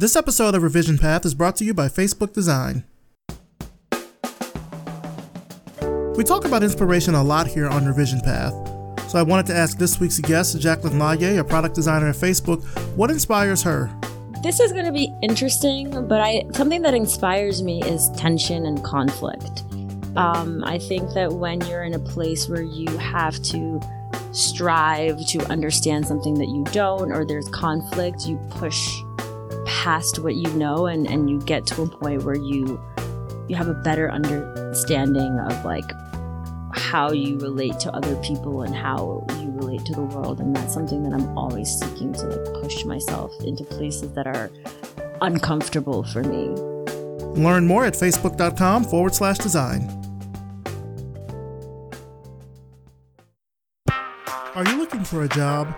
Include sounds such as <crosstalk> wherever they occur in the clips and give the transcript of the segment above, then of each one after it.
This episode of Revision Path is brought to you by Facebook Design. We talk about inspiration a lot here on Revision Path, so I wanted to ask this week's guest, Jacklyn Laryea, a product designer at Facebook, what inspires her? This is going to be interesting, but I something that inspires me is tension and conflict. Um, I think that when you're in a place where you have to strive to understand something that you don't, or there's conflict, you push past what you know and, and you get to a point where you you have a better understanding of like how you relate to other people and how you relate to the world. And that's something that i'm always seeking to like push myself into places that are uncomfortable for me. Learn more at facebook.com forward slash design. Are you looking for a job?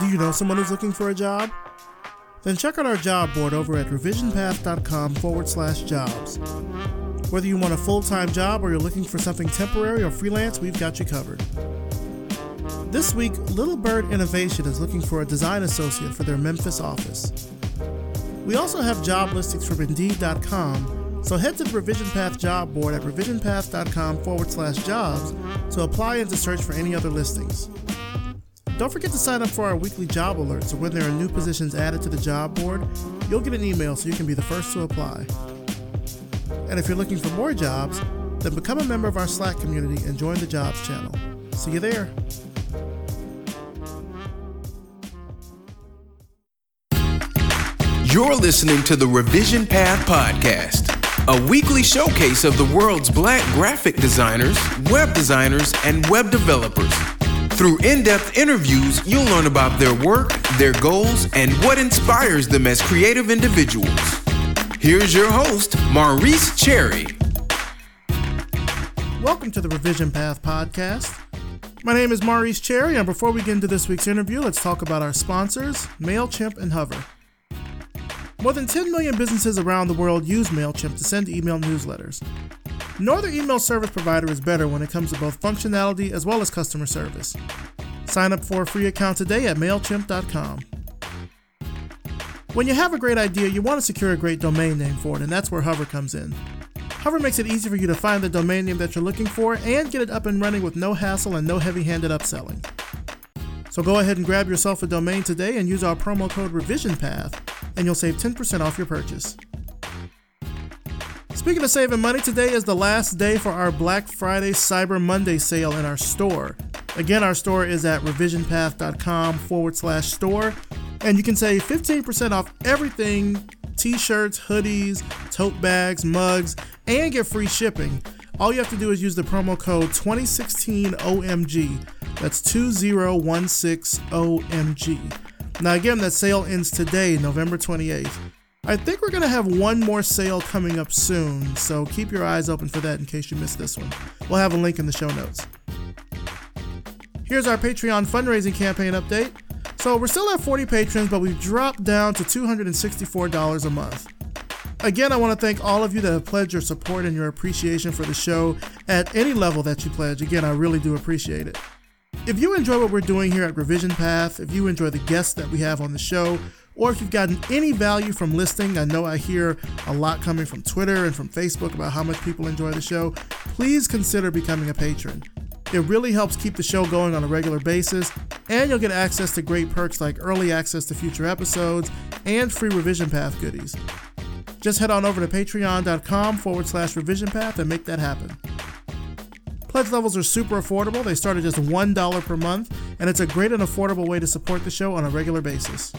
Do you know someone who's looking for a job then check out our job board over at revisionpath.com forward slash jobs. Whether you want a full time job or you're looking for something temporary or freelance, we've got you covered. This week, Little Bird Innovation is looking for a design associate for their Memphis office. We also have job listings from Indeed.com, so head to the Revision Path job board at revisionpath.com forward slash jobs to apply and to search for any other listings. Don't forget to sign up for our weekly job alerts so when there are new positions added to the job board, you'll get an email so you can be the first to apply. And if you're looking for more jobs, then become a member of our Slack community and join the jobs channel. See you there. You're listening to the Revision Path Podcast, a weekly showcase of the world's black graphic designers, web designers, and web developers. Through in depth interviews, you'll learn about their work, their goals, and what inspires them as creative individuals. Here's your host, Maurice Cherry. Welcome to the Revision Path Podcast. My name is Maurice Cherry, and before we get into this week's interview, let's talk about our sponsors, MailChimp and Hover. More than 10 million businesses around the world use MailChimp to send email newsletters. No other email service provider is better when it comes to both functionality as well as customer service. Sign up for a free account today at MailChimp.com. When you have a great idea, you want to secure a great domain name for it, and that's where Hover comes in. Hover makes it easy for you to find the domain name that you're looking for and get it up and running with no hassle and no heavy handed upselling. So go ahead and grab yourself a domain today and use our promo code RevisionPath, and you'll save 10% off your purchase. Speaking of saving money, today is the last day for our Black Friday Cyber Monday sale in our store. Again, our store is at revisionpath.com forward slash store, and you can save 15% off everything t shirts, hoodies, tote bags, mugs, and get free shipping. All you have to do is use the promo code 2016OMG. That's 2016OMG. Now, again, that sale ends today, November 28th. I think we're going to have one more sale coming up soon, so keep your eyes open for that in case you missed this one. We'll have a link in the show notes. Here's our Patreon fundraising campaign update. So we're still at 40 patrons, but we've dropped down to $264 a month. Again, I want to thank all of you that have pledged your support and your appreciation for the show at any level that you pledge. Again, I really do appreciate it. If you enjoy what we're doing here at Revision Path, if you enjoy the guests that we have on the show, or if you've gotten any value from listening, I know I hear a lot coming from Twitter and from Facebook about how much people enjoy the show, please consider becoming a patron. It really helps keep the show going on a regular basis, and you'll get access to great perks like early access to future episodes and free Revision Path goodies. Just head on over to patreon.com forward slash revision path and make that happen. Pledge levels are super affordable. They start at just $1 per month, and it's a great and affordable way to support the show on a regular basis.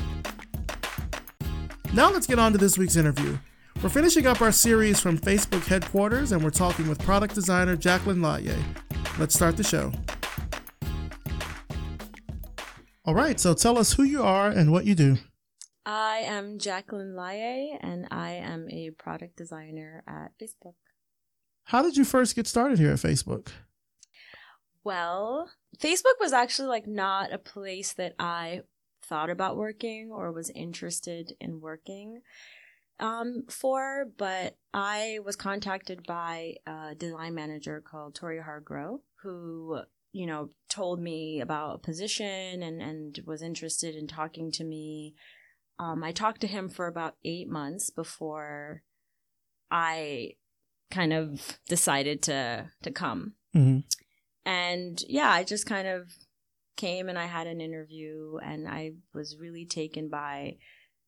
Now let's get on to this week's interview. We're finishing up our series from Facebook headquarters and we're talking with product designer Jacklyn Laryea. Let's start the show. All right, so tell us who you are and what you do. I am Jacklyn Laryea and I am a product designer at Facebook. How did you first get started here at Facebook? Well, Facebook was actually like not a place that I thought about working or was interested in working um, for, but I was contacted by a design manager called Tori Hargrove, who, you know, told me about a position and, and was interested in talking to me Um, I talked to him for about eight months before I kind of decided to to come. Mm-hmm. And yeah, I just kind of came and I had an interview and I was really taken by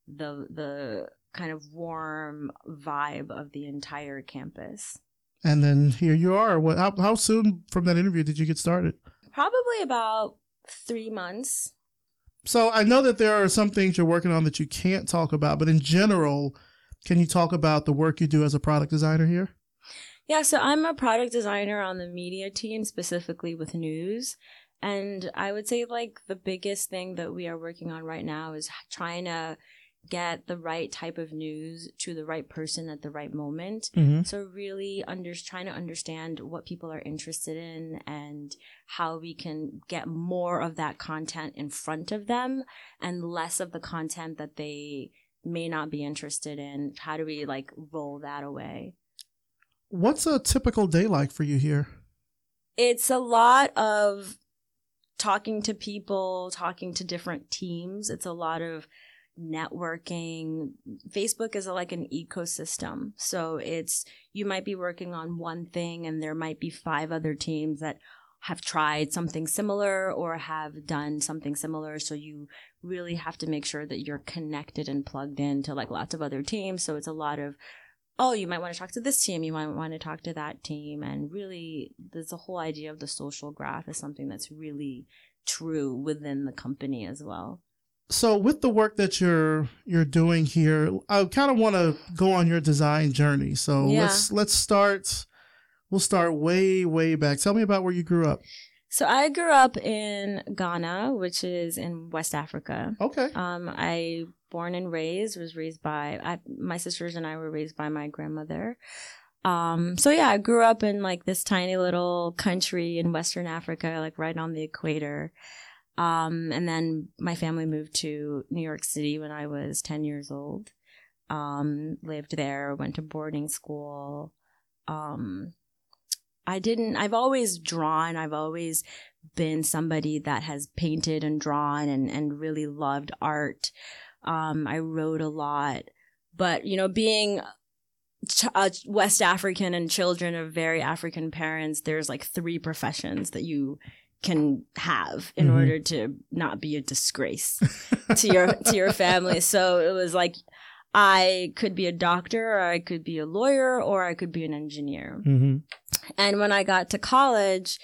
the the kind of warm vibe of the entire campus. And then here you are. What? How, how soon from that interview did you get started? Probably about three months. So I know that there are some things you're working on that you can't talk about, but in general, can you talk about the work you do as a product designer here? Yeah, so I'm a product designer on the media team, specifically with news. And I would say, like, the biggest thing that we are working on right now is trying to get the right type of news to the right person at the right moment. Mm-hmm. So really under trying to understand what people are interested in and how we can get more of that content in front of them and less of the content that they may not be interested in. How do we like roll that away? What's a typical day like for you here? It's a lot of talking to people, talking to different teams. It's a lot of networking. Facebook is like an ecosystem. So it's, you might be working on one thing and there might be five other teams that have tried something similar or have done something similar. So you really have to make sure that you're connected and plugged in to like lots of other teams. So it's a lot of, oh, you might want to talk to this team. You might want to talk to that team. And really, there's a whole idea of the social graph is something that's really true within the company as well so with the work that you're you're doing here, I kind of want to go on your design journey. So Yeah. let's let's start. We'll start way way back. Tell me about where you grew up. So I grew up in Ghana, which is in West Africa. Okay. Um, I born and raised was raised by I, my sisters and I were raised by my grandmother. Um, so yeah, I grew up in like this tiny little country in Western Africa, like right on the equator. Um, and then my family moved to New York City when I was 10 years old. Um, lived there, went to boarding school. Um, I didn't, I've always drawn. I've always been somebody that has painted and drawn and, and really loved art. Um, I wrote a lot, but you know, being uh, West African and children of very African parents, there's like three professions that you can have in Mhm. order to not be a disgrace <laughs> to your to your family. So it was like I could be a doctor or I could be a lawyer or I could be an engineer. Mm-hmm. And when I got to college,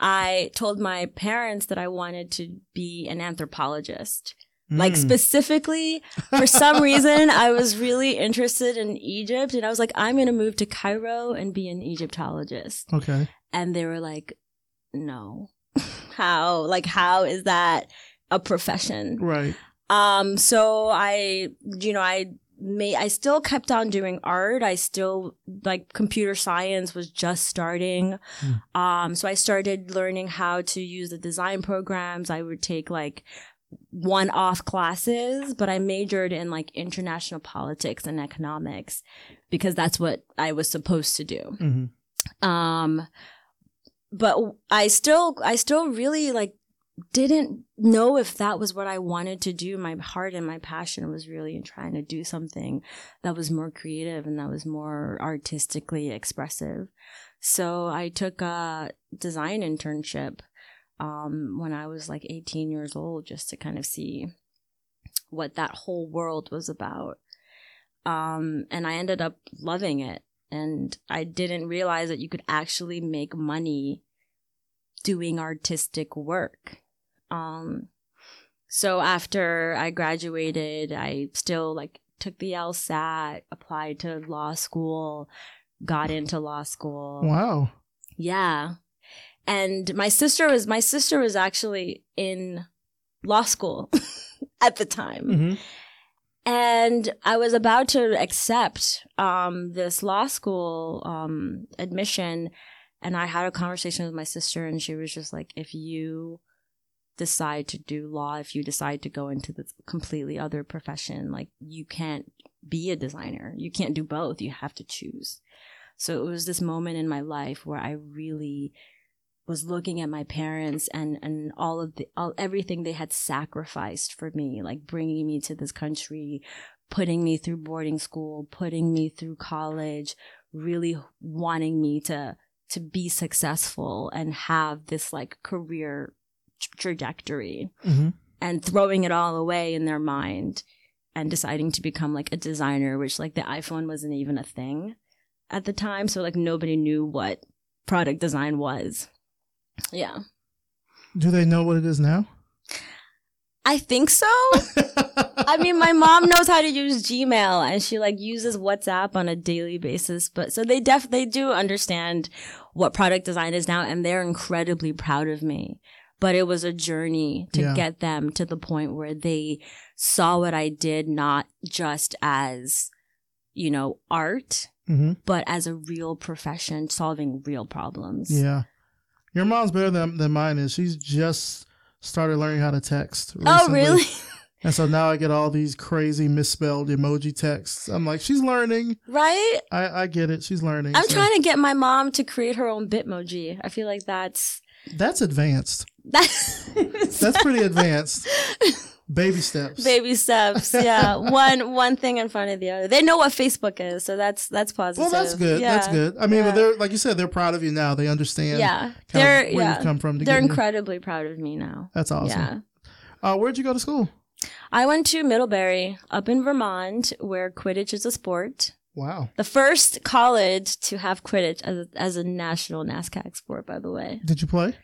I told my parents that I wanted to be an anthropologist. Mm. Like specifically, for some reason, <laughs> I was really interested in Egypt and I was like, I'm going to move to Cairo and be an Egyptologist. okay. And they were like, no. How? Like, how is that a profession? Right. Um, so I, you know, I may, I still kept on doing art. I still, like, computer science was just starting. Hmm. Um, so I started learning how to use the design programs. I would take like one off classes, but I majored in like international politics and economics because that's what I was supposed to do. Mm-hmm. Um, but I still, I still really like didn't know if that was what I wanted to do. My heart and my passion was really in trying to do something that was more creative and that was more artistically expressive. So I took a design internship um, when I was like 18 years old just to kind of see what that whole world was about. Um, and I ended up loving it. And I didn't realize that you could actually make money doing artistic work. Um, so after I graduated, I still like took the LSAT, applied to law school, got into law school. Wow. Yeah. And my sister was my sister was actually in law school <laughs> at the time. Mm-hmm. And I was about to accept um, this law school um, admission. And I had a conversation with my sister, and she was just like, if you decide to do law, if you decide to go into this completely other profession, like you can't be a designer. You can't do both. You have to choose. So it was this moment in my life where I really was looking at my parents and and all of the all everything they had sacrificed for me like bringing me to this country putting me through boarding school putting me through college really wanting me to to be successful and have this like career trajectory Mm-hmm. and throwing it all away in their mind and deciding to become like a designer which like the iphone wasn't even a thing at the time so like nobody knew what product design was yeah Do they know what it is now? i think so <laughs> i mean my mom knows how to use gmail and she like uses whatsapp on a daily basis but so they def they do understand what product design is now and they're incredibly proud of me but it was a journey to Yeah. get them to the point where they saw what I did not just as, you know, art, hmm but as a real profession solving real problems. Yeah. Your mom's better than, than mine is. She's just started learning how to text. Oh, really? <laughs> And so now I get all these crazy misspelled emoji texts. I'm like, she's learning. right? I, I get it. She's learning. I'm So trying to get my mom to create her own Bitmoji. I feel like that's That's advanced. that's <laughs> That's pretty advanced. Baby steps. baby steps. Yeah, <laughs> one one thing in front of the other. They know what Facebook is, so that's that's positive. Well, that's good. Yeah. That's good. I mean, Yeah. but they're like you said, they're proud of you now. They understand. Yeah, kind they're where yeah you've come from. They're incredibly proud of me now. That's awesome. Yeah. Uh, where'd you go to school? I went to Middlebury up in Vermont, where Quidditch is a sport. Wow. The first college to have Quidditch as a, as a national NASCAR sport, by the way. Did you play?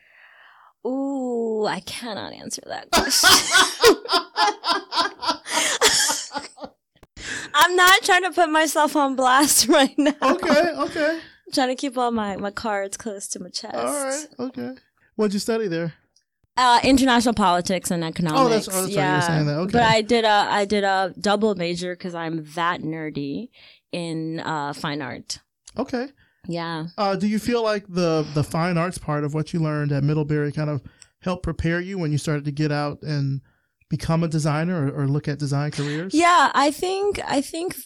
Ooh, I cannot answer that question. <laughs> I'm not trying to put myself on blast <laughs> right now. okay. Okay. I'm trying to keep all my, my cards close to my chest. All right. Okay. What'd you study there? Uh, international politics and economics. Oh, that's- oh, that's right, you were yeah. saying that. Okay. But I did a I did a double major because I'm that nerdy in uh, fine art. Okay. Yeah. Uh, do you feel like the the fine arts part of what you learned at Middlebury kind of helped prepare you when you started to get out and become a designer or, or look at design careers? Yeah, I think I think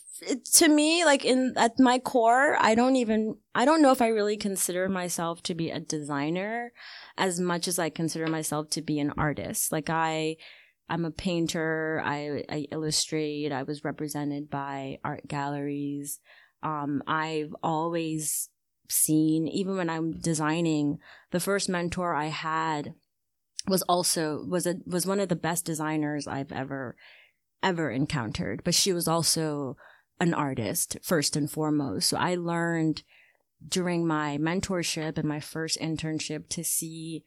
to me, like in at my core, I don't even I don't know if I really consider myself to be a designer as much as I consider myself to be an artist. Like I I'm a painter, I, I illustrate, I was represented by art galleries. Um, I've always seen, even when I'm designing, the first mentor I had was also was a was one of the best designers I've ever ever encountered, but she was also an artist first and foremost. So I learned during my mentorship and my first internship to see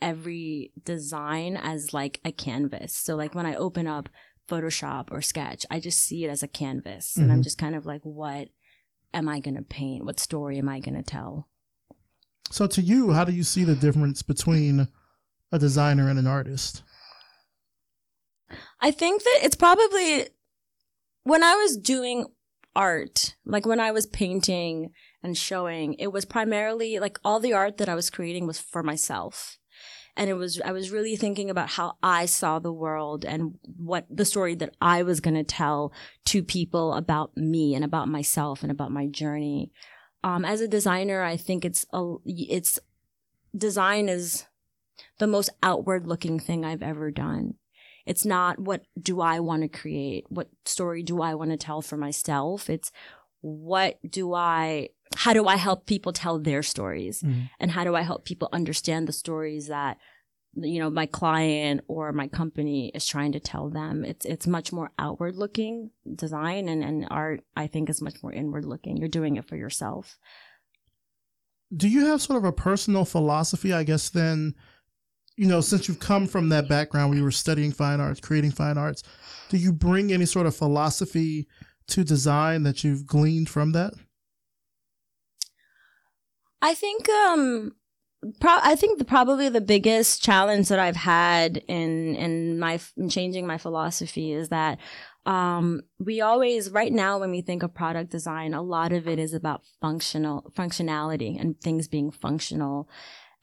every design as like a canvas. So like when I open up Photoshop or Sketch, I just see it as a canvas and I'm Mhm. just kind of like, what am I going to paint? What story am I going to tell? So to you, how do you see the difference between a designer and an artist? I think that it's probably when I was doing art, like when I was painting and showing, it was primarily like all the art that I was creating was for myself. And it was, I was really thinking about how I saw the world and what the story that I was going to tell to people about me and about myself and about my journey. Um, as a designer, I think it's, a, it's, design is the most outward looking thing I've ever done. It's not what do I want to create? What story do I want to tell for myself? It's what do I, how do I help people tell their stories? Mhm. And how do I help people understand the stories that, you know, my client or my company is trying to tell them? It's, it's much more outward looking design and, and art, I think is much more inward looking. You're doing it for yourself. Do you have sort of a personal philosophy, I guess, then, you know, since you've come from that background where you were studying fine arts, creating fine arts, do you bring any sort of philosophy to design that you've gleaned from that? I think um pro- I think the, probably the biggest challenge that I've had in in my in changing my philosophy is that um we always right now when we think of product design a lot of it is about functional functionality and things being functional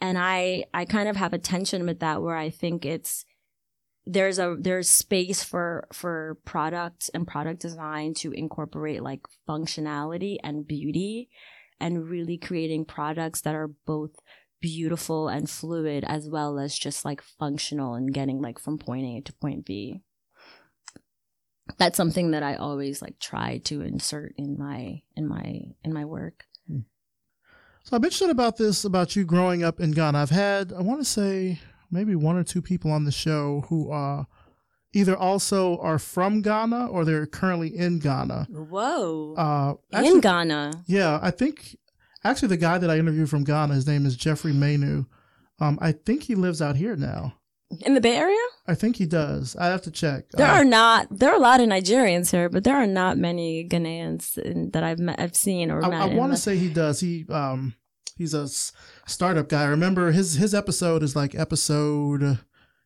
and I I kind of have a tension with that where I think it's there's a there's space for for product and product design to incorporate like functionality and beauty and really creating products that are both beautiful and fluid as well as just like functional and getting like from point A to point B. That's something that I always like try to insert in my in my in my work. Hmm. So I'm interested about this about you growing up in Ghana. I've had I want to say maybe one or two people on the show who uh either also are from Ghana or they're currently in Ghana. Whoa. Uh in Ghana. yeah, I think actually the guy that I interviewed from Ghana, his name is Jeffrey Manu. Um, I think he lives out here now. In the Bay Area? I think he does. I have to check. There Uh, are not. There are a lot of Nigerians here, but there are not many Ghanaians in, that I've met, I've seen or I, met. I want to say he does. He um he's a s- startup guy. I remember his his episode is like episode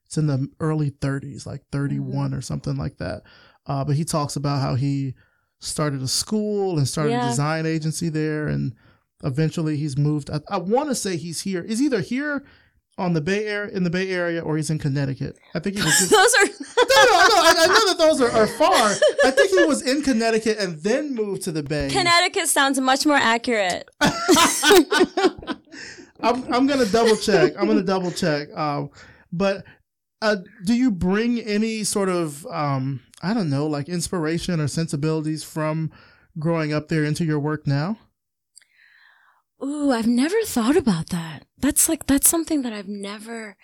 it's in the early 30s, like 31 Mm-hmm. or something like that. Uh, but he talks about how he started a school and started a design agency there, and eventually he's moved. I, I want to say he's here. Is either here on the Bay Area in the Bay Area or he's in Connecticut. I think he was. In, <laughs> Those are. <laughs> no, no, no. I, I know that those are, are far. I think he was in Connecticut and then moved to the Bay. Connecticut sounds much more accurate. <laughs> I'm I'm gonna double check. I'm gonna double check. Um, but uh, do you bring any sort of um, I don't know, like inspiration or sensibilities from growing up there into your work now? Ooh, I've never thought about that. That's like that's something that I've never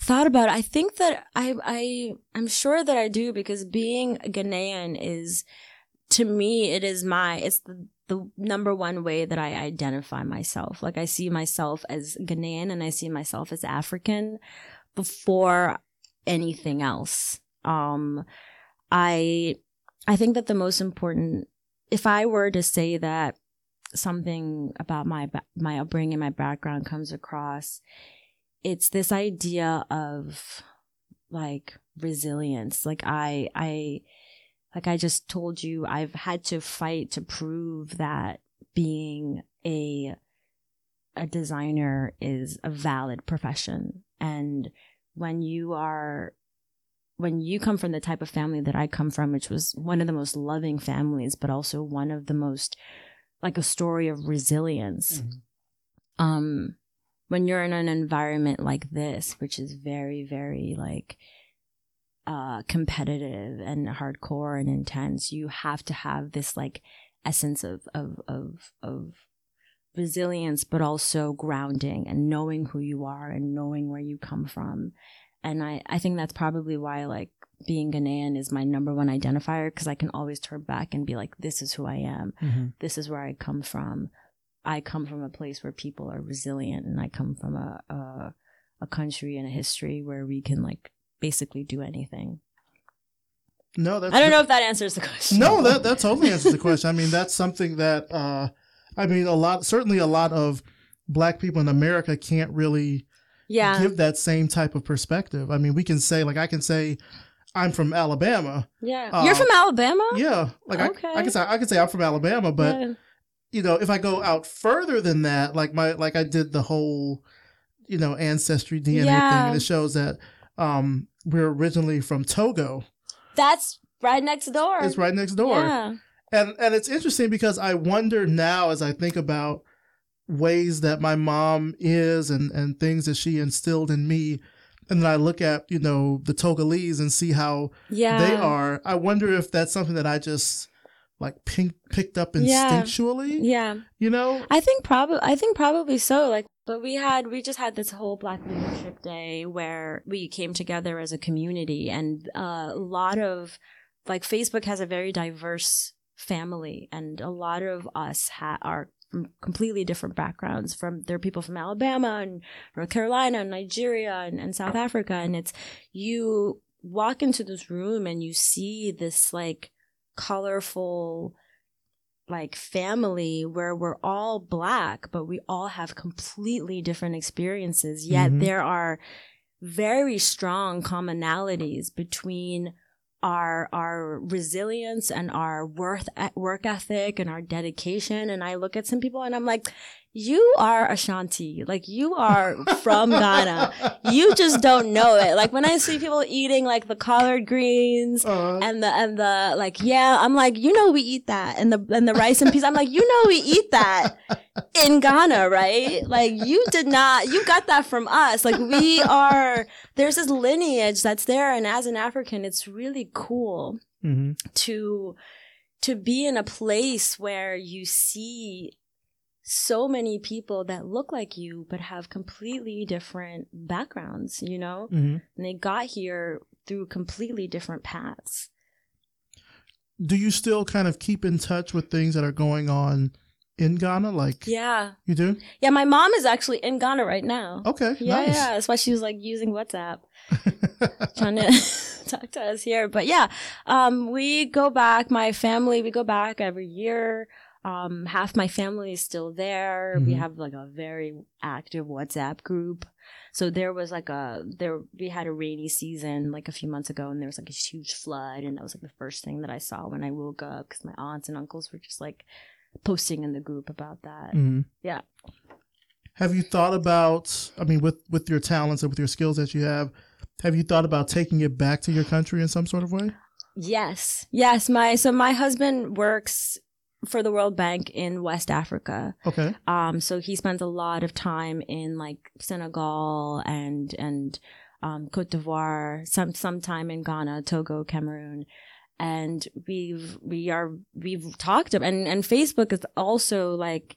thought about. I think that I I I'm sure that I do because being Ghanaian is to me it is my it's the the number one way that I identify myself. Like I see myself as Ghanaian and I see myself as African before anything else. Um I I think that the most important if I were to say that something about my my upbringing, my background comes across, it's this idea of like resilience. Like I I like I just told you, I've had to fight to prove that being a a designer is a valid profession. And when you are when you come from the type of family that I come from, which was one of the most loving families, but also one of the most like a story of resilience. Um, when you're in an environment like this, which is very, very like, uh, competitive and hardcore and intense, you have to have this like essence of, of, of, of resilience, but also grounding and knowing who you are and knowing where you come from. And I, I think that's probably why like being Ghanaian is my number one identifier because I can always turn back and be like, this is who I am this is where I come from. I come from a place where people are resilient, and I come from a a, a country and a history where we can like basically do anything. No, that's I don't know if that answers the question. No, that that totally answers the question. I mean, that's something that uh, I mean, a lot certainly a lot of black people in America can't really yeah, give that same type of perspective. I mean, we can say like I can say I'm from Alabama. yeah. uh, You're from Alabama. Yeah, like Okay. I, I can say I can say I'm from Alabama, but Yeah. you know, if I go out further than that, like my like I did the whole, you know, ancestry DNA thing, and it shows that um we're originally from Togo. that's right next door. It's right next door. Yeah, And and it's interesting because I wonder now as I think about ways that my mom is and and things that she instilled in me and then I look at, you know, the Togolese and see how yeah. they are. I wonder if that's something that I just like pink, picked up Yeah. instinctually, Yeah, you know? I think probably. I think probably so. Like, but we had we just had this whole Black Leadership Day where we came together as a community, and uh, a lot of like Facebook has a very diverse family, and a lot of us ha- are from completely different backgrounds. From there are people from Alabama and North Carolina, and Nigeria, and, and South Africa, and it's you walk into this room and you see this like colorful like family where we're all black, but we all have completely different experiences. Yet Mhm. there are very strong commonalities between our our resilience and our worth work ethic and our dedication. And I look at some people and I'm like you are Ashanti. Like you are from Ghana. You just don't know it. Like when I see people eating like the collard greens uh, and the and the like yeah I'm like you know we eat that and the and the rice and peas. I'm like you know we eat that in Ghana right? Like you did not you got that from us. Like we are there's this lineage that's there and as an African it's really cool mm-hmm. to to be in a place where you see so many people that look like you but have completely different backgrounds you know mm-hmm. and they got here through completely different paths do you still kind of keep in touch with things that are going on in Ghana? Like, yeah, you do. Yeah, my mom is actually in Ghana right now. Okay, yeah, nice. yeah. That's why she was like using WhatsApp, <laughs> trying <laughs> to talk to us here. But yeah, um, we go back. My family, we go back every year. Um, half my family is still there. Mm-hmm. We have like a very active WhatsApp group. So there was like a there we had a rainy season like a few months ago, and there was like a huge flood, and that was like the first thing that I saw when I woke up because my aunts and uncles were just like posting in the group about that. Mm-hmm. Yeah. Have you thought about? I mean, with with your talents and with your skills that you have, have you thought about taking it back to your country in some sort of way? Yes, yes. My so my husband works for the World Bank in West Africa. Okay. Um, so he spends a lot of time in like Senegal and and um, Cote d'Ivoire, some some time in Ghana, Togo, Cameroon and we've we are we've talked about and and Facebook is also like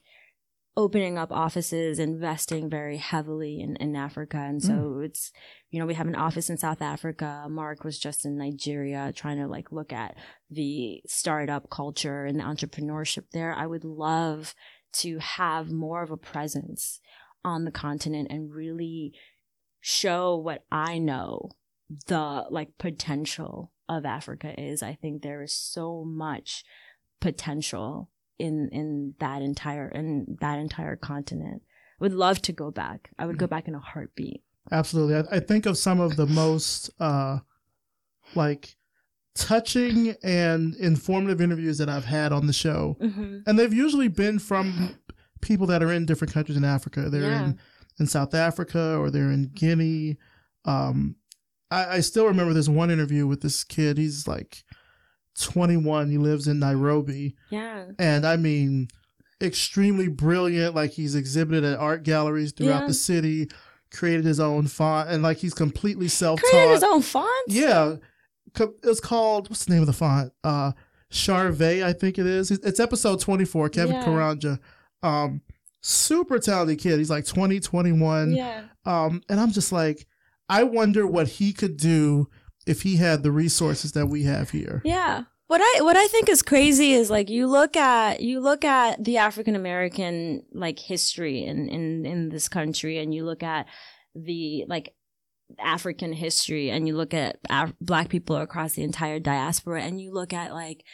opening up offices, investing very heavily in, in Africa. And so mm. it's, you know, we have an office in South Africa. Mark was just in Nigeria trying to like look at the startup culture and the entrepreneurship there. I would love to have more of a presence on the continent and really show what I know the like potential of Africa is. I think there is so much potential in in that entire in that entire continent. I would love to go back. I would go back in a heartbeat. Absolutely. I, I think of some of the most uh like touching and informative interviews that I've had on the show. Mm-hmm. And they've usually been from people that are in different countries in Africa. They're yeah. in, in South Africa or they're in Guinea. Um, I, I still remember this one interview with this kid. He's like 21. He lives in Nairobi. Yeah. And I mean, extremely brilliant. Like he's exhibited at art galleries throughout yeah. the city, created his own font, and like he's completely self taught. Created his own font? Yeah. It's called, what's the name of the font? Uh, Charvet, I think it is. It's episode 24, Kevin yeah. Karanja. Um, super talented kid. He's like 20, 21. Yeah. Um, and I'm just like, I wonder what he could do if he had the resources that we have here. Yeah. What I what I think is crazy is like you look at you look at the African American like history in, in in this country and you look at the like African history and you look at Af- black people across the entire diaspora and you look at like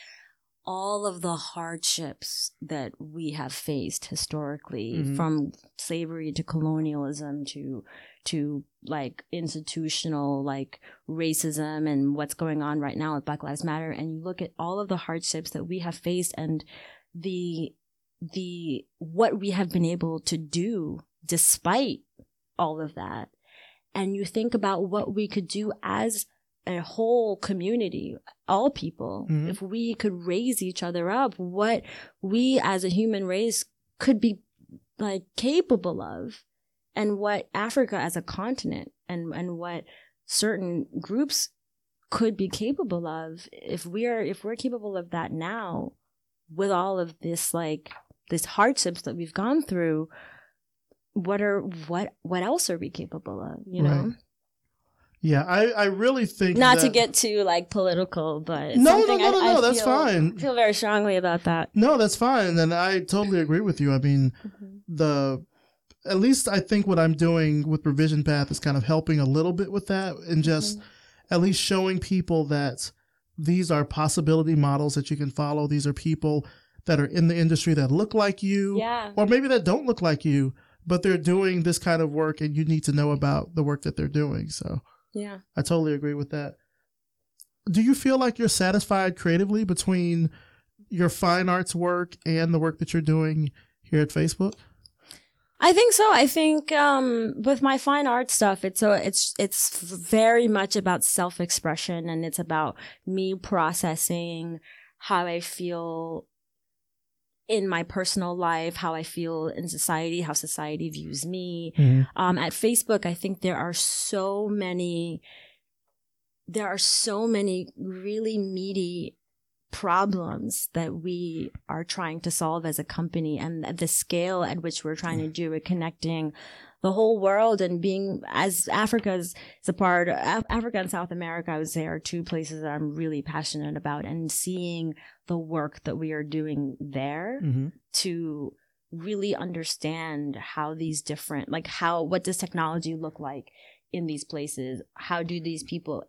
all of the hardships that we have faced historically mm-hmm. from slavery to colonialism to to like institutional like racism and what's going on right now with Black Lives Matter. And you look at all of the hardships that we have faced and the the what we have been able to do despite all of that. And you think about what we could do as a whole community, all people, mm-hmm. if we could raise each other up, what we as a human race could be like capable of and what Africa as a continent and, and what certain groups could be capable of if we're if we're capable of that now with all of this like this hardships that we've gone through what are what what else are we capable of you know right. yeah i i really think not that... to get too like political but no no no no, I, no I that's feel, fine feel very strongly about that no that's fine and i totally agree with you i mean mm-hmm. the at least I think what I'm doing with Revision Path is kind of helping a little bit with that and just mm-hmm. at least showing people that these are possibility models that you can follow. These are people that are in the industry that look like you, yeah. or maybe that don't look like you, but they're doing this kind of work and you need to know about the work that they're doing. So, yeah, I totally agree with that. do you feel like you're satisfied creatively between your fine arts work and the work that you're doing here at Facebook? I think so. I think um, with my fine art stuff, it's a, it's it's very much about self expression, and it's about me processing how I feel in my personal life, how I feel in society, how society views me. Mm-hmm. Um, at Facebook, I think there are so many, there are so many really meaty problems that we are trying to solve as a company and the scale at which we're trying to do it, connecting the whole world and being as Africa's is a part of Africa and South America, I would say are two places that I'm really passionate about and seeing the work that we are doing there mm-hmm. to really understand how these different, like how, what does technology look like in these places? How do these people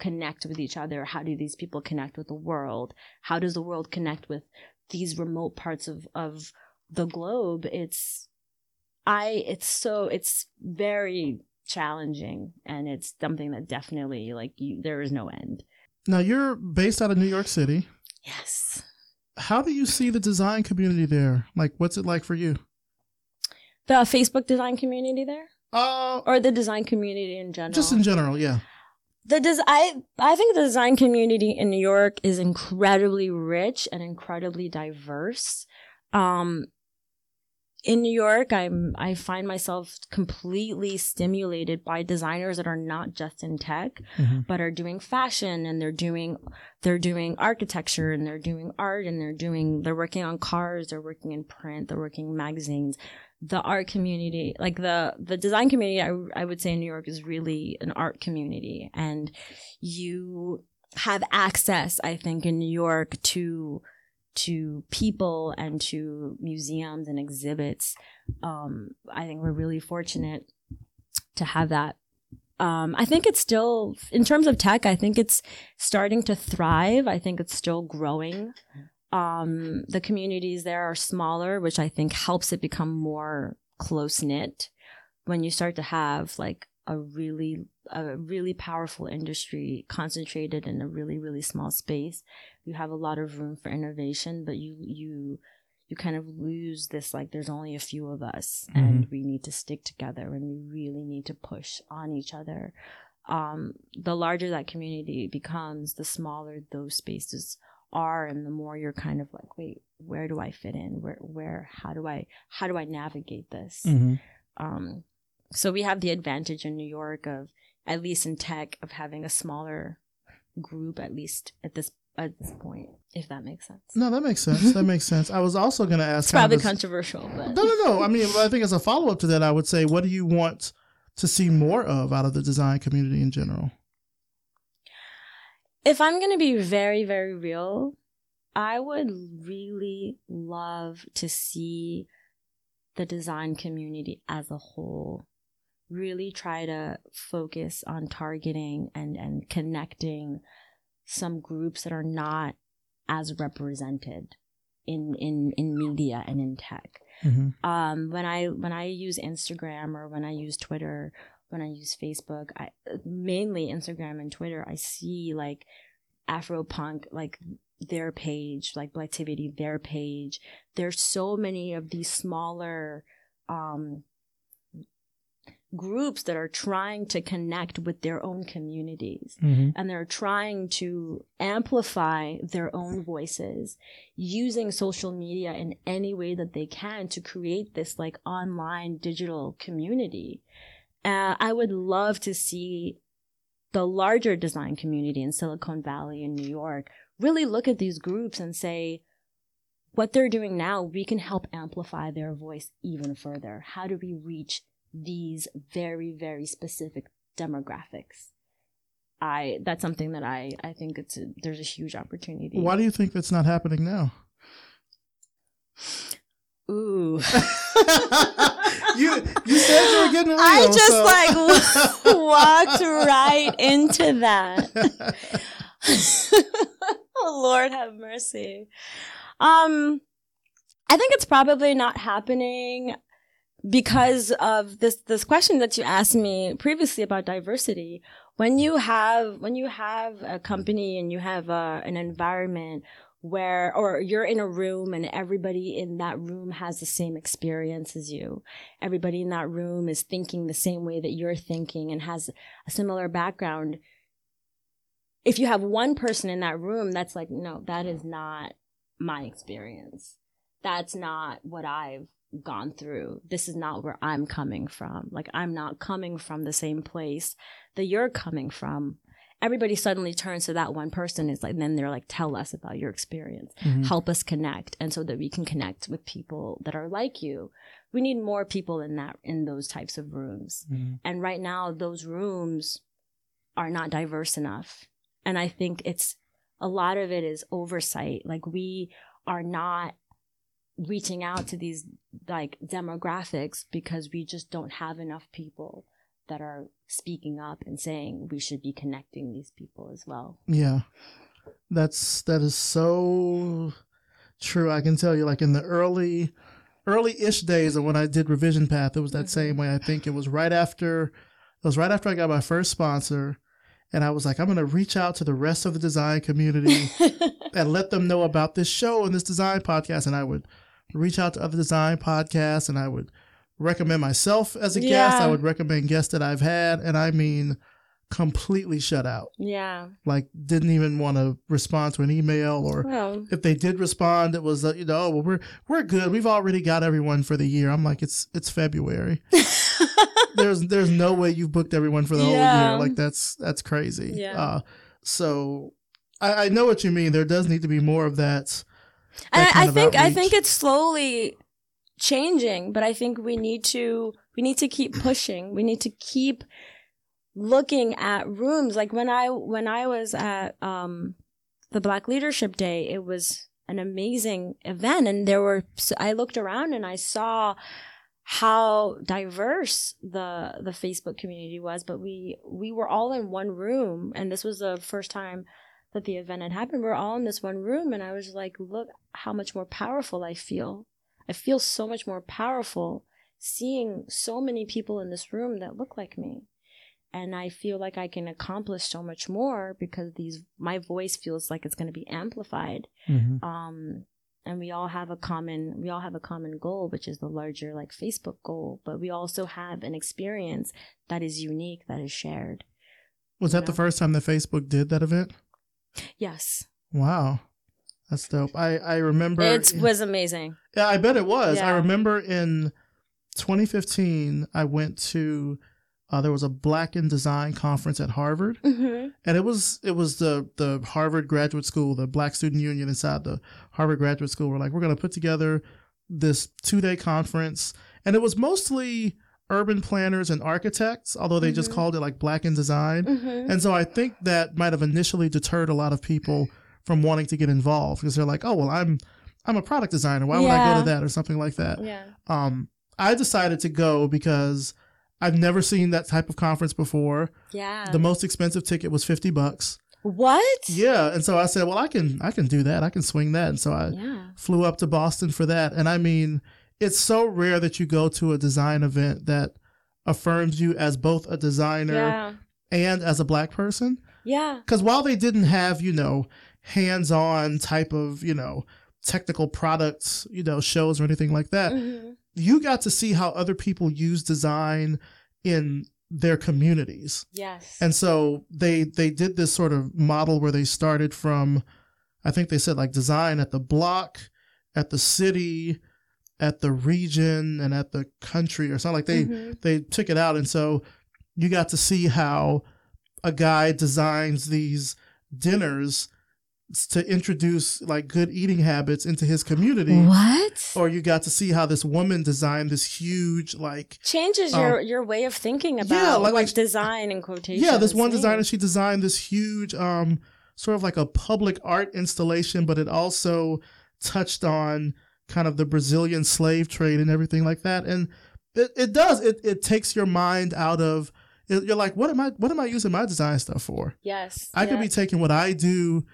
connect with each other? How do these people connect with the world? How does the world connect with these remote parts of, of the globe? It's, I, it's so, it's very challenging and it's something that definitely like you, there is no end. Now you're based out of New York City. Yes. How do you see the design community there? Like, what's it like for you? The Facebook design community there? Uh, or the design community in general? Just in general, yeah the des- I I think the design community in New York is incredibly rich and incredibly diverse. Um, in New York, I'm I find myself completely stimulated by designers that are not just in tech, mm-hmm. but are doing fashion and they're doing they're doing architecture and they're doing art and they're doing they're working on cars, they're working in print, they're working in magazines the art community, like the the design community, I I would say in New York is really an art community, and you have access, I think, in New York to to people and to museums and exhibits. Um, I think we're really fortunate to have that. Um, I think it's still, in terms of tech, I think it's starting to thrive. I think it's still growing. Um, the communities there are smaller, which I think helps it become more close knit. When you start to have like a really a really powerful industry concentrated in a really really small space, you have a lot of room for innovation, but you you you kind of lose this like there's only a few of us mm-hmm. and we need to stick together and we really need to push on each other um, the larger that community becomes the smaller those spaces are and the more you're kind of like wait where do i fit in? Where where how do i how do i navigate this? Mm-hmm. um so we have the advantage in new york of at least in tech of having a smaller group at least at this at this point if that makes sense. No that makes sense. That makes sense. I was also going to ask it's probably controversial but no no no. I mean i think as a follow-up to that i would say what do you want to see more of out of the design community in general if I'm going to be very, very real, I would really love to see the design community as a whole really try to focus on targeting and, and connecting some groups that are not as represented in, in, in media and in tech. Mm-hmm. Um, when I, when I use Instagram or when I use Twitter when I use Facebook, I mainly Instagram and Twitter, I see like Afro punk, like their page, like Blacktivity, their page. There's so many of these smaller, um, groups that are trying to connect with their own communities mm-hmm. and they're trying to amplify their own voices using social media in any way that they can to create this like online digital community uh, I would love to see the larger design community in Silicon Valley in New York really look at these groups and say, what they're doing now, we can help amplify their voice even further. How do we reach these very, very specific demographics? I, that's something that I, I think it's, a, there's a huge opportunity. Why do you think that's not happening now? Ooh. <laughs> you you said you were getting real. I just so. like <laughs> walked right into that. <laughs> oh Lord have mercy. Um I think it's probably not happening because of this this question that you asked me previously about diversity. when you have when you have a company and you have a, an environment where or you're in a room and everybody in that room has the same experience as you. Everybody in that room is thinking the same way that you're thinking and has a similar background. If you have one person in that room that's like no that is not my experience. That's not what i've gone through. This is not where i'm coming from. Like i'm not coming from the same place that you're coming from everybody suddenly turns to that one person. Is like then they're like tell us about your experience. Mhm. help us connect. And so that we can connect with people that are like you we need more people in that in those types of rooms. Mhm. and right now those rooms are not diverse enough. And i think it's a lot of it is oversight. Like we are not reaching out to these like demographics because we just don't have enough people that are speaking up and saying we should be connecting these people as well Yeah. That's that is so true. I can tell you like in the early early ish days of when I did revision path, it was that same mm-hmm. way. I think it was right after it was right after I got my first sponsor and I was like, I'm gonna reach out to the rest of the design community <laughs> and let them know about this show and this design podcast. And I would reach out to other design podcasts and I would recommend myself as a guest. I would recommend guests that I've had. And I mean completely shut out. Yeah. Like didn't even want to respond to an email or well. if they did respond it was uh, you know oh, well we're we're good. We've already got everyone for the year. I'm like it's it's february. <laughs> There's there's no way you've booked everyone for the whole year. Like that's that's crazy. Yeah. uh so I, I know what you mean. There does need to be more of that and that I, I think I think it's slowly changing, but I think we need to we need to keep pushing. We need to keep looking at rooms. Like when I when I was at um the Black Leadership Day, it was an amazing event, and there were I looked around and I saw how diverse the the Facebook community was, but we we were all in one room, and this was the first time that the event had happened. We were all in this one room, and I was like, look how much more powerful I feel. I feel so much more powerful seeing so many people in this room that look like me. And I feel like I can accomplish so much more because these my voice feels like it's going to be amplified. Um and we all have a common we all have a common goal which is the larger like Facebook goal, but we also have an experience that is unique that is shared. was that the first time that facebook did that event Yes. wow that's dope i i remember It was amazing. Yeah, I bet it was. I remember in 2015, I went to uh, there was a Black in Design conference at Harvard, Mhm. and it was it was the the Harvard Graduate School, the Black Student Union inside the Harvard Graduate School. Were like, we're going to put together this two day conference, and it was mostly urban planners and architects, although they just Mhm. called it like Black in Design. Mhm. And so I think that might have initially deterred a lot of people from wanting to get involved because they're like, oh well, I'm I'm a product designer. Why would I go to that or something like that? Yeah. Um, I decided to go because I've never seen that type of conference before. Yeah. The most expensive ticket was fifty bucks. what? Yeah, and so I said, well, I can I can do that. I can swing that. And so I Yeah. flew up to Boston for that. And I mean, it's so rare that you go to a design event that affirms you as both a designer Yeah. and as a black person. Yeah. Because while they didn't have, you know, hands on type of, you know, technical products, you know, shows or anything like that, Mhm. you got to see how other people use design in their communities. Yes. And so they they did this sort of model where they started from I think they said like design at the block, at the city, at the region and at the country or something like they Mhm. they took it out and so you got to see how a guy designs these dinners to introduce like good eating habits into his community What? or you got to see how this woman designed this huge like Changes um, your your way of thinking about yeah, like- like, like- design and quotation. yeah this one designer she designed this huge um sort of like a public art installation but it also touched on kind of the brazilian slave trade and everything like that and it, it does it, it takes your mind out of it- you're like what am i what am i using my design stuff for Yes. i could be taking what i do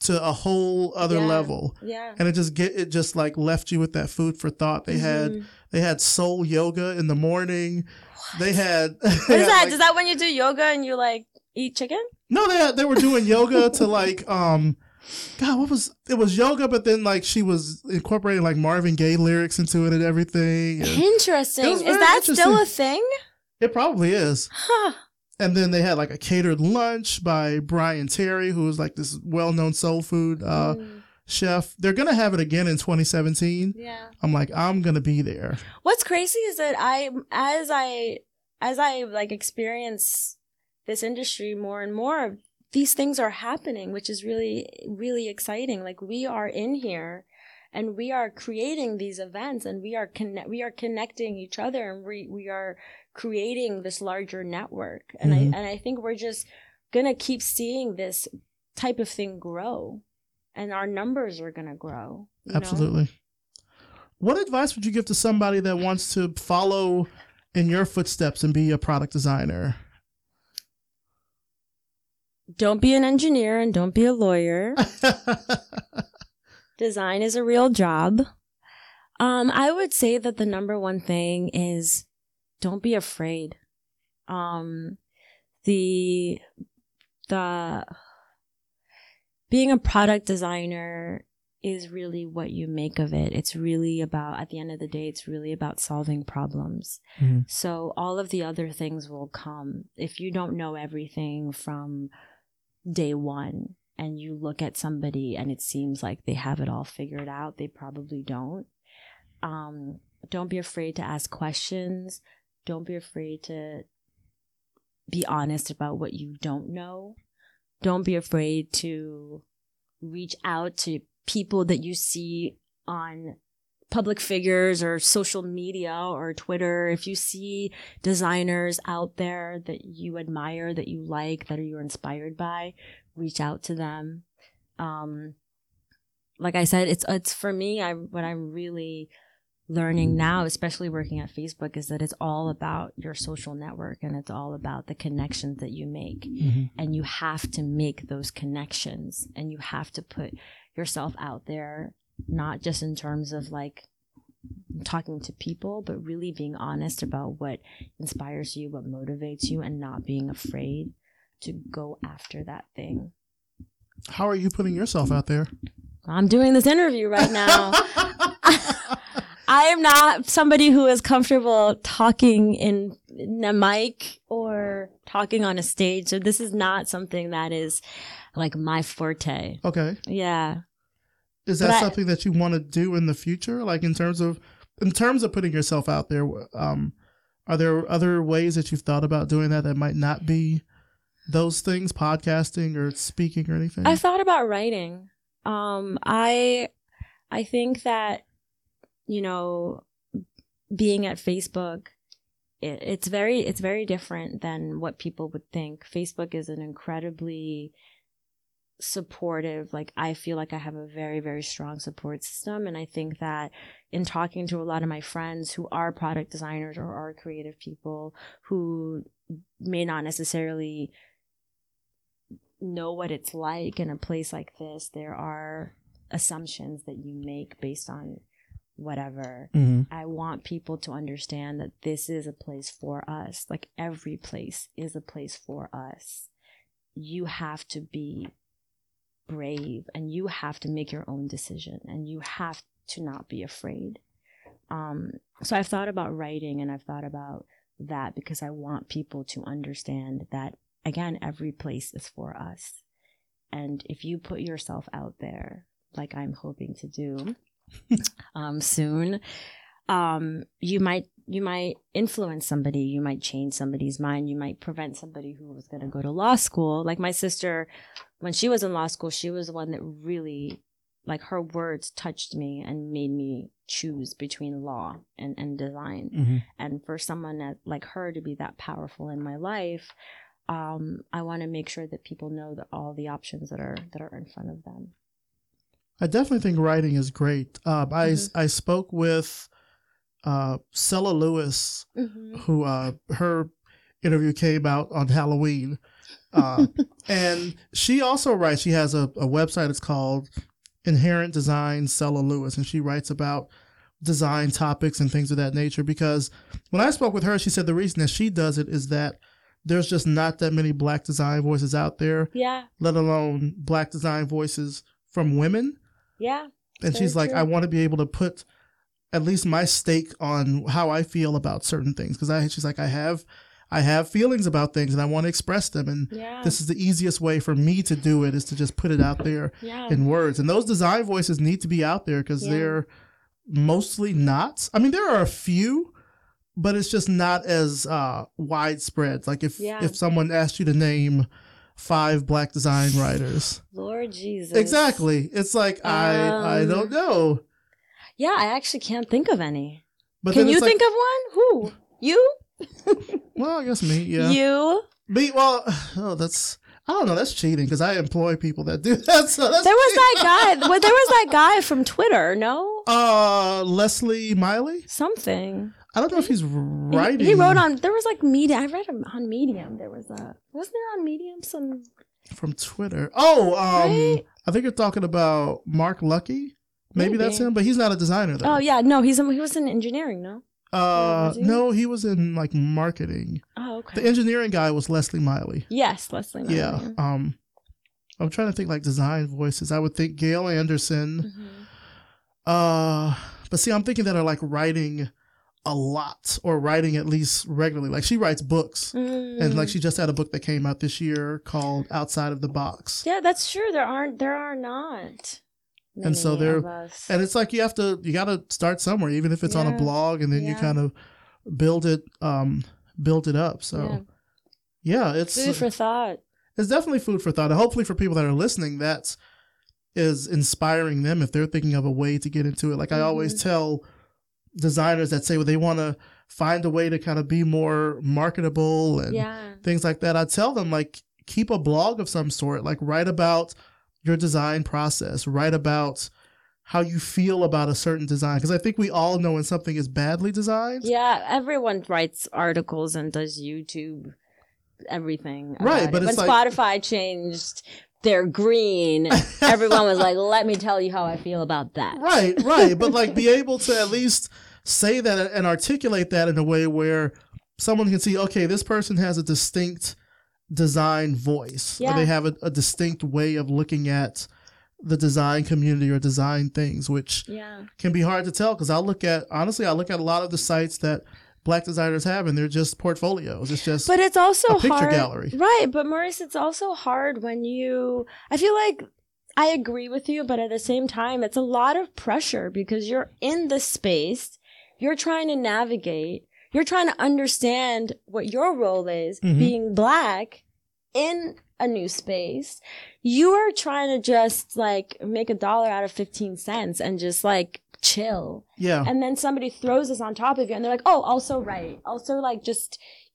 to a whole other Yeah. level Yeah. and it just get it just like left you with that food for thought they had Mhm. they had soul yoga in the morning they had <laughs> What is that? is that when you do yoga and you like eat chicken? No, they they were doing yoga to like <laughs> um God, what was it was yoga, but then like she was incorporating like Marvin Gaye lyrics into it and everything. and Interesting. Is that still a thing? it probably is. Huh. And then they had like a catered lunch by Bryant Terry, who is like this well known soul food uh Mm, chef. They're gonna have it again in 2017. yeah. I'm like, I'm gonna be there. What's crazy is that I, as I, as I like experience this industry more and more, these things are happening, which is really, really exciting. Like we are in here and we are creating these events and we are connect, we are connecting each other and we, we are creating this larger network. And Mhm. I, and I think we're just gonna keep seeing this type of thing grow and our numbers are gonna grow. you know? Absolutely. What advice would you give to somebody that wants to follow in your footsteps and be a product designer? Don't be an engineer and don't be a lawyer. <laughs> Design is a real job. Um, I would say that the number one thing is don't be afraid. Um, the, the, being a product designer is really what you make of it. It's really about, at the end of the day, it's really about solving problems. Mhm. So all of the other things will come. If you don't know everything from day one and you look at somebody and it seems like they have it all figured out, they probably don't. Um, don't be afraid to ask questions. Don't be afraid to be honest about what you don't know. Don't be afraid to reach out to people that you see on public figures or social media or Twitter. If you see designers out there that you admire, that you like, that you're inspired by, reach out to them. Um, like I said, it's it's for me. I what I'm really learning now, especially working at Facebook, is that it's all about your social network and it's all about the connections that you make. Mhm. And you have to make those connections and you have to put yourself out there, not just in terms of like talking to people, but really being honest about what inspires you, what motivates you, and not being afraid to go after that thing. How are you putting yourself out there? I'm doing this interview right now. <laughs> <laughs> I am not somebody who is comfortable talking in, in a mic or talking on a stage. So this is not something that is like my forte. okay. Yeah. Is that But I- something that you want to do in the future? Like in terms of in terms of putting yourself out there, um, are there other ways that you've thought about doing that that might not be those things, podcasting or speaking or anything? I've thought about writing. Um, I, I think that, you know, being at Facebook, it, it's very, it's very different than what people would think. Facebook is an incredibly supportive, like I feel like I have a very, very strong support system. And I think that in talking to a lot of my friends who are product designers or are creative people who may not necessarily know what it's like in a place like this, there are assumptions that you make based on whatever. Mhm. I want people to understand that this is a place for us. Like every place is a place for us. You have to be brave and you have to make your own decision and you have to not be afraid. Um, so I've thought about writing and I've thought about that because I want people to understand that again, every place is for us. And if you put yourself out there, like I'm hoping to do <laughs> um, soon, um, you might you might influence somebody, you might change somebody's mind, you might prevent somebody who was going to go to law school. Like my sister, when she was in law school, she was the one that really, like her words touched me and made me choose between law and, and design Mhm. and for someone that, like her to be that powerful in my life um, i want to make sure that people know that all the options that are that are in front of them I definitely think writing is great. Uh, I Mhm. I spoke with uh, Cella Lewis, who uh, her interview came out on Halloween, <laughs> uh, and she also writes. She has a, a website. It's called Inherent Design Cella Lewis, and she writes about design topics and things of that nature. Because when I spoke with her, she said the reason that she does it is that there's just not that many black design voices out there, Yeah. let alone black design voices from women. Yeah. And she's like, true. I want to be able to put at least my stake on how I feel about certain things because I she's like I have I have feelings about things and I want to express them and Yeah. this is the easiest way for me to do it is to just put it out there yeah. in words and those design voices need to be out there because Yeah. they're mostly not I mean there are a few but it's just not as uh widespread like if if someone asked you to name five black design writers Lord Jesus. exactly it's like I I Um, don't know Yeah, I actually can't think of any. but Can you like, think of one? Who? You? <laughs> well I guess me yeah You? me well <sighs> oh that's I don't know that's cheating because I employ people that do <laughs> that so that's There was cheating. that guy. <laughs> well, there was that guy from Twitter. No, uh Leslie Miley something. I don't know if he's writing He wrote on. There was like Medium. I read him on Medium. There was a. Wasn't there on Medium some? from Twitter. Oh, um, Right? I think you're talking about Mark Luckie. Maybe, that's him, but he's not a designer though. Oh yeah, no, he's he was in engineering. No. uh, he? no, he was in like marketing. Oh okay. The engineering guy was Leslie Miley. yes, Leslie. Miley. Yeah. Um, I'm trying to think like design voices. I would think Gail Anderson. Mhm. Uh, but see, I'm thinking that are like writing a lot or writing at least regularly. Like she writes books, and like Mm. she just had a book that came out this year called Outside of the Box. Yeah, that's true. There aren't. There are not. And so many they're- of us. And it's like you have to, you got to start somewhere, even if it's on a blog, and then you kind of build it, um, build it up. So yeah, it's Food for thought. it's definitely food for thought. And hopefully for people that are listening, that's is inspiring them if they're thinking of a way to get into it. Like I always Mm-hmm. tell designers that say well, they want to find a way to kind of be more marketable and Yeah. things like that. I tell them like keep a blog of some sort, like write about your design process, write about how you feel about a certain design because I think we all know when something is badly designed. Yeah, everyone writes articles and does YouTube, everything. Right, but it. it's when like- Spotify changed their green, <laughs> everyone was like, "Let me tell you how I feel about that." Right, right. But like be <laughs> able to at least say that and articulate that in a way where someone can see, okay, this person has a distinct design voice. Or they have a, a distinct way of looking at the design community or design things, which Yeah. can be hard to tell because I'll look at honestly, I look at a lot of the sites that black designers have and they're just portfolios. It's just But it's also a picture hard. gallery. Right, but Maurice, it's also hard when you. I feel like I agree with you, but at the same time, it's a lot of pressure because you're in the space, you're trying to navigate, you're trying to understand what your role is Mhm. being black in a new space. You are trying to just like make a dollar out of 15 cents and just like chill yeah. and then somebody throws this on top of you and they're like oh also write also like just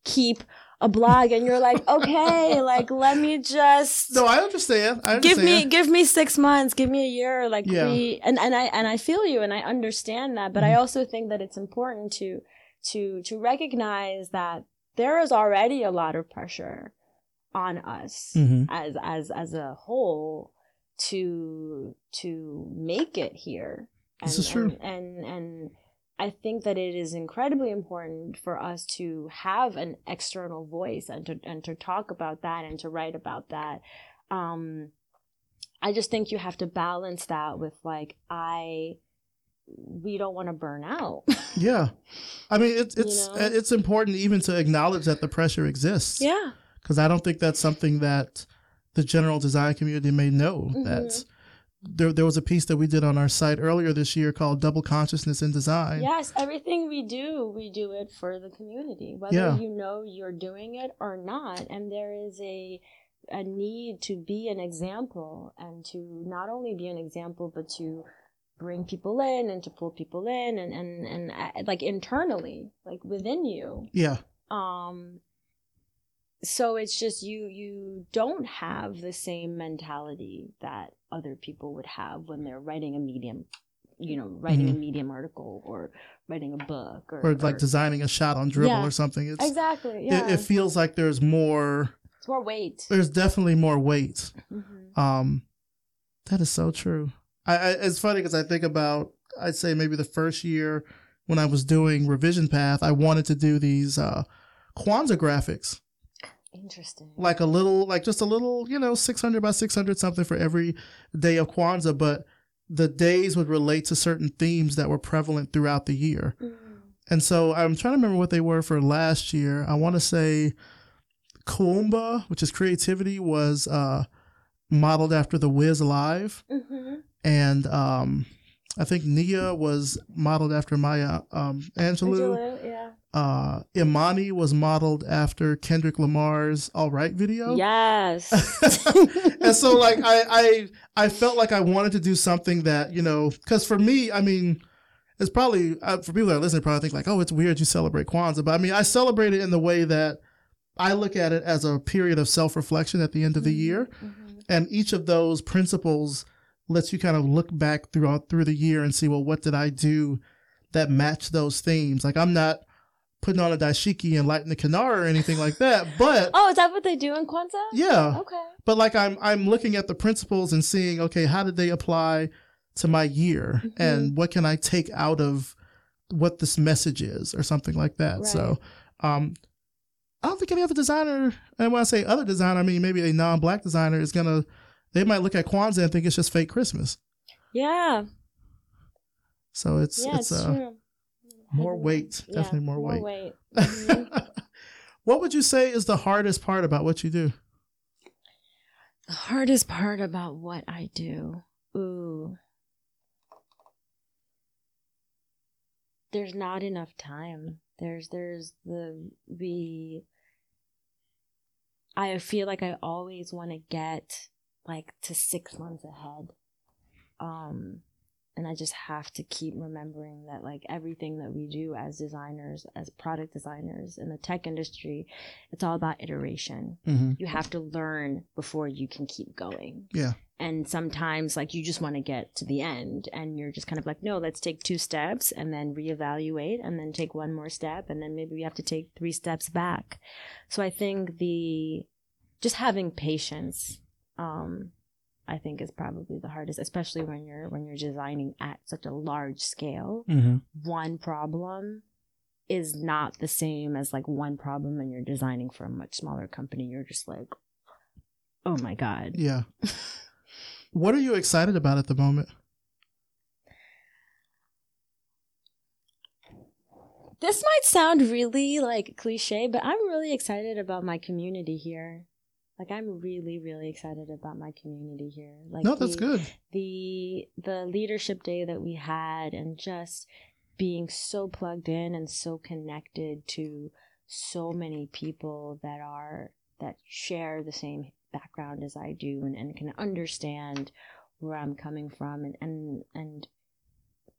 keep a blog and you're like okay <laughs> like let me just No, I understand. I give me give me six months give me a year like Yeah. we and, and i and i feel you and i understand that but i Mm-hmm. also think that it's important to to to recognize that there is already a lot of pressure on us Mhm. as as as a whole to to make it here and, This is true. and, and and I think that it is incredibly important for us to have an external voice and to and to talk about that and to write about that. Um, I just think you have to balance that with like I we don't want to burn out. <laughs> Yeah. I mean, it's it's know? it's important even to acknowledge that the pressure exists. yeah. Because I don't think that's something that the general design community may know. Mhm. That there there was a piece that we did on our site earlier this year called "Double Consciousness in Design." Yes, everything we do, we do it for the community, whether Yeah. you know you're doing it or not. And there is a a need to be an example and to not only be an example, but to bring people in and to pull people in and and and uh, like internally, like within you. Yeah. Um. So it's just you you don't have the same mentality that other people would have when they're writing a medium, you know, writing a medium article or writing a book or, Mm-hmm. Or like designing a shot on Dribbble Yeah. or something. It's exactly yeah. it, it feels like there's more. it's more weight. There's definitely more weight. Mhm. Um, that is so true. I, I it's funny because I think about I'd say maybe the first year when I was doing revision path, I wanted to do these uh, Kwanzaa graphics. Interesting. like a little, like just a little, you know, 600 by 600 something for every day of Kwanzaa, but the days would relate to certain themes that were prevalent throughout the year. Mm. And so I'm trying to remember what they were for last year. I want to say Kuumba, which is creativity, was uh, modeled after the Wiz Live. Mm-hmm. And um, I think Nia was modeled after Maya um, Angelou. Angelou. Uh, Imani was modeled after Kendrick Lamar's All Right video. Yes. <laughs> and so like I, I I felt like I wanted to do something that you know because for me I mean it's probably uh, for people that are listening probably think like oh it's weird you celebrate Kwanzaa but I mean I celebrate it in the way that I look at it as a period of self reflection at the end of the year Mhm. and each of those principles lets you kind of look back throughout through the year and see well what did I do that match those themes like I'm not putting on a dashiki and lighting the kinara or anything like that <laughs> but Oh, is that what they do in Kwanzaa? yeah Okay. but like I'm I'm looking at the principles and seeing okay how did they apply to my year Mhm. and what can I take out of what this message is or something like that. So um I don't think any other designer and when I say other designer I mean maybe a non-black designer is gonna they might look at Kwanzaa and think it's just fake Christmas. Yeah. So it's Yeah, it's, it's, uh true. More weight, yeah, definitely more, weight. weight. <laughs> Mhm. what would you say is the hardest part about what you do? the hardest part about what I do. Ooh. There's not enough time. There's there's the we I feel like I always want to get like to 6 months ahead. Um and I just have to keep remembering that like everything that we do as designers, as product designers in the tech industry, it's all about iteration Mm-hmm. you have to learn before you can keep going. Yeah. And sometimes like you just want to get to the end and you're just kind of like, no, let's take two steps and then reevaluate and then take one more step and then maybe we have to take three steps back. So I think the just having patience, um, I think is probably the hardest, especially when you're when you're designing at such a large scale Mm-hmm. one problem is not the same as like one problem when you're designing for a much smaller company. You're just like, oh my God. Yeah. <laughs> what are you excited about at the moment? This might sound really like cliche, but I'm really excited about my community here. Like I'm really, really excited about my community here. Like no, that's the- good. the the leadership day that we had and just being so plugged in and so connected to so many people that are that share the same background as I do and, and can understand where I'm coming from and, and and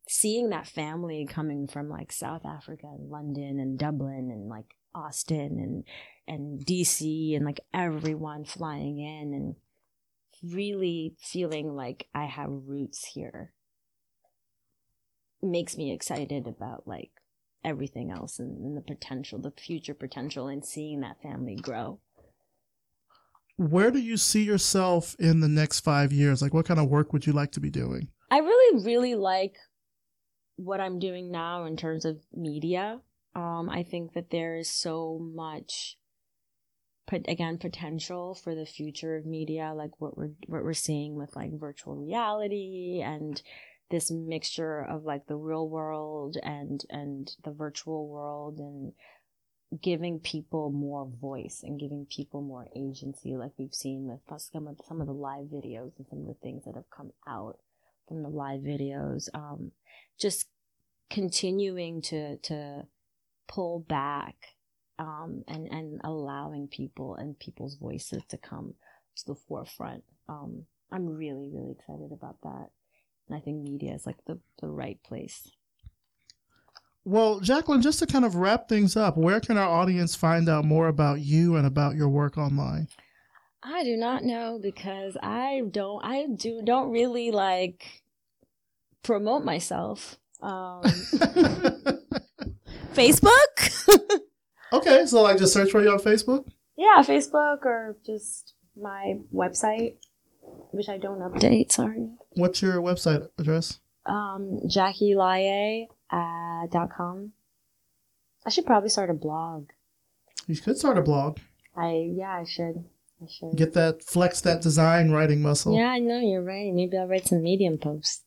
seeing that family coming from like South Africa and London and Dublin and like Austin and and DC and like everyone flying in and really feeling like I have roots here makes me excited about like everything else and, and the potential, the future potential, and seeing that family grow. Where do you see yourself in the next five years? Like, what kind of work would you like to be doing? I really, really like what I'm doing now in terms of media. Um, I think that there is so much, but again, potential for the future of media, like what we're what we're seeing with like virtual reality and this mixture of like the real world and and the virtual world and giving people more voice and giving people more agency like we've seen with some of some of the live videos and some of the things that have come out from the live videos um just continuing to to pull back um and and allowing people and people's voices to come to the forefront um i'm really really excited about that and i think media is like the the right place Well, Jacklyn, just to kind of wrap things up, where can our audience find out more about you and about your work online? I do not know because I don't I do don't really like promote myself. Um <laughs> Facebook? <laughs> okay, so like just search for you on Facebook. yeah, Facebook or just my website, which I don't update, sorry. What's your website address? Um com. I should probably start a blog. You could start a blog. I yeah, I should. I should. Get that flex that design writing muscle. Yeah, I know you're right. Maybe I'll write some Medium posts.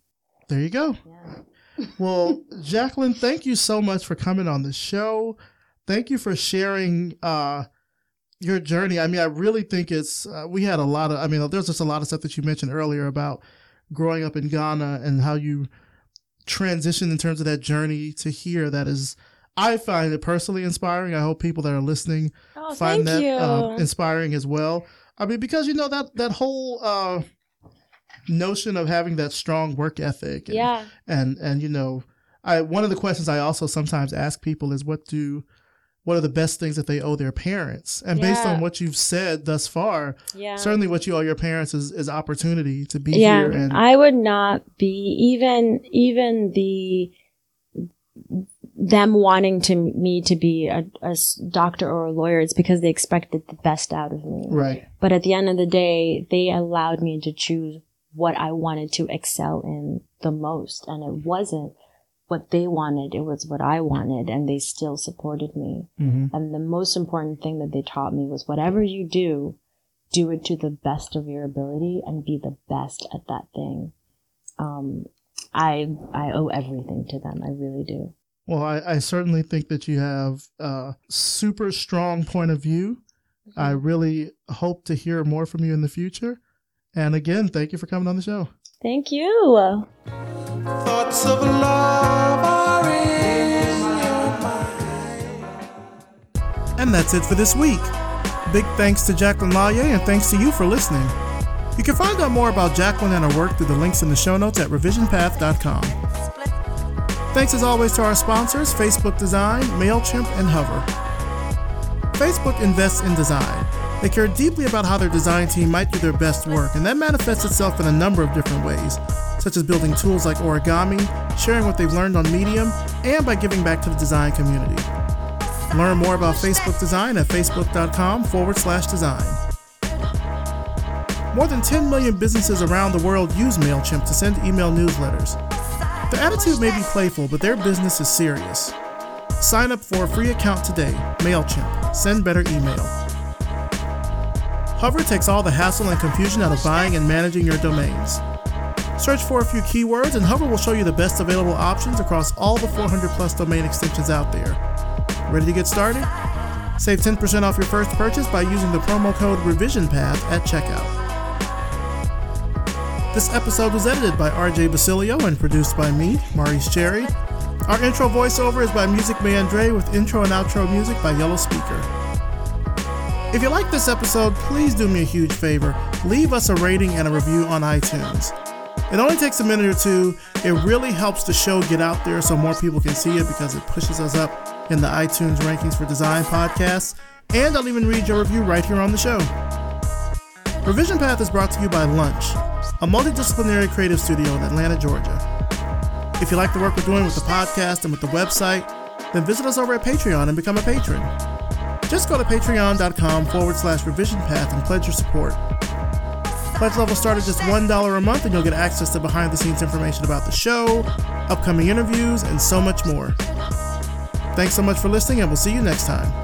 There you go. Yeah. Well, <laughs> Jacklyn, thank you so much for coming on the show. Thank you for sharing uh, your journey. I mean, I really think it's, uh, we had a lot of, I mean, there's just a lot of stuff that you mentioned earlier about growing up in Ghana and how you transitioned in terms of that journey to here. That is, I find it personally inspiring. I hope people that are listening Oh, find that uh, inspiring as well. I mean, because you know that that whole uh, notion of having that strong work ethic, and, yeah. and and you know, I one of the questions I also sometimes ask people is what do what are the best things that they owe their parents? And based on what you've said thus far, Yeah. certainly what you owe your parents is, is opportunity to be yeah. here. And I would not be even even the them wanting to me to be a doctor or a lawyer. It's because they expected the best out of me. right, But at the end of the day, they allowed me to choose what I wanted to excel in the most. And it wasn't what they wanted. It was what I wanted. And they still supported me. hmm And the most important thing that they taught me was whatever you do, do it to the best of your ability and be the best at that thing. Um, I, I owe everything to them. I really do. Well, I, I certainly think that you have a super strong point of view. I really hope to hear more from you in the future. And again, thank you for coming on the show. Thank you. Thoughts of love are in your And that's it for this week. Big thanks to Jacklyn Laryea and thanks to you for listening. You can find out more about Jacklyn and her work through the links in the show notes at revisionpath.com. Thanks as always to our sponsors, Facebook Design, MailChimp, and Hover. Facebook invests in design. They care deeply about how their design team might do their best work, and that manifests itself in a number of different ways, such as building tools like origami, sharing what they've learned on Medium, and by giving back to the design community. Learn more about Facebook design at facebook.com forward slash design. More than 10 million businesses around the world use MailChimp to send email newsletters. The attitude may be playful, but their business is serious. Sign up for a free account today. MailChimp. Send better email. Hover takes all the hassle and confusion out of buying and managing your domains. Search for a few keywords, and Hover will show you the best available options across all the 400 plus domain extensions out there. Ready to get started? Save 10% off your first purchase by using the promo code RevisionPath at checkout. This episode was edited by RJ Basilio and produced by me, Maurice Cherry. Our intro voiceover is by Music Man Dre with intro and outro music by Yellow Speaker. If you like this episode, please do me a huge favor. Leave us a rating and a review on iTunes. It only takes a minute or two. It really helps the show get out there so more people can see it because it pushes us up in the iTunes rankings for design podcasts. And I'll even read your review right here on the show. Revision Path is brought to you by Lunch, a multidisciplinary creative studio in Atlanta, Georgia. If you like the work we're doing with the podcast and with the website, then visit us over at Patreon and become a patron. Just go to patreon.com forward slash revision path and pledge your support. Pledge level start at just $1 a month and you'll get access to behind the scenes information about the show, upcoming interviews, and so much more. Thanks so much for listening, and we'll see you next time.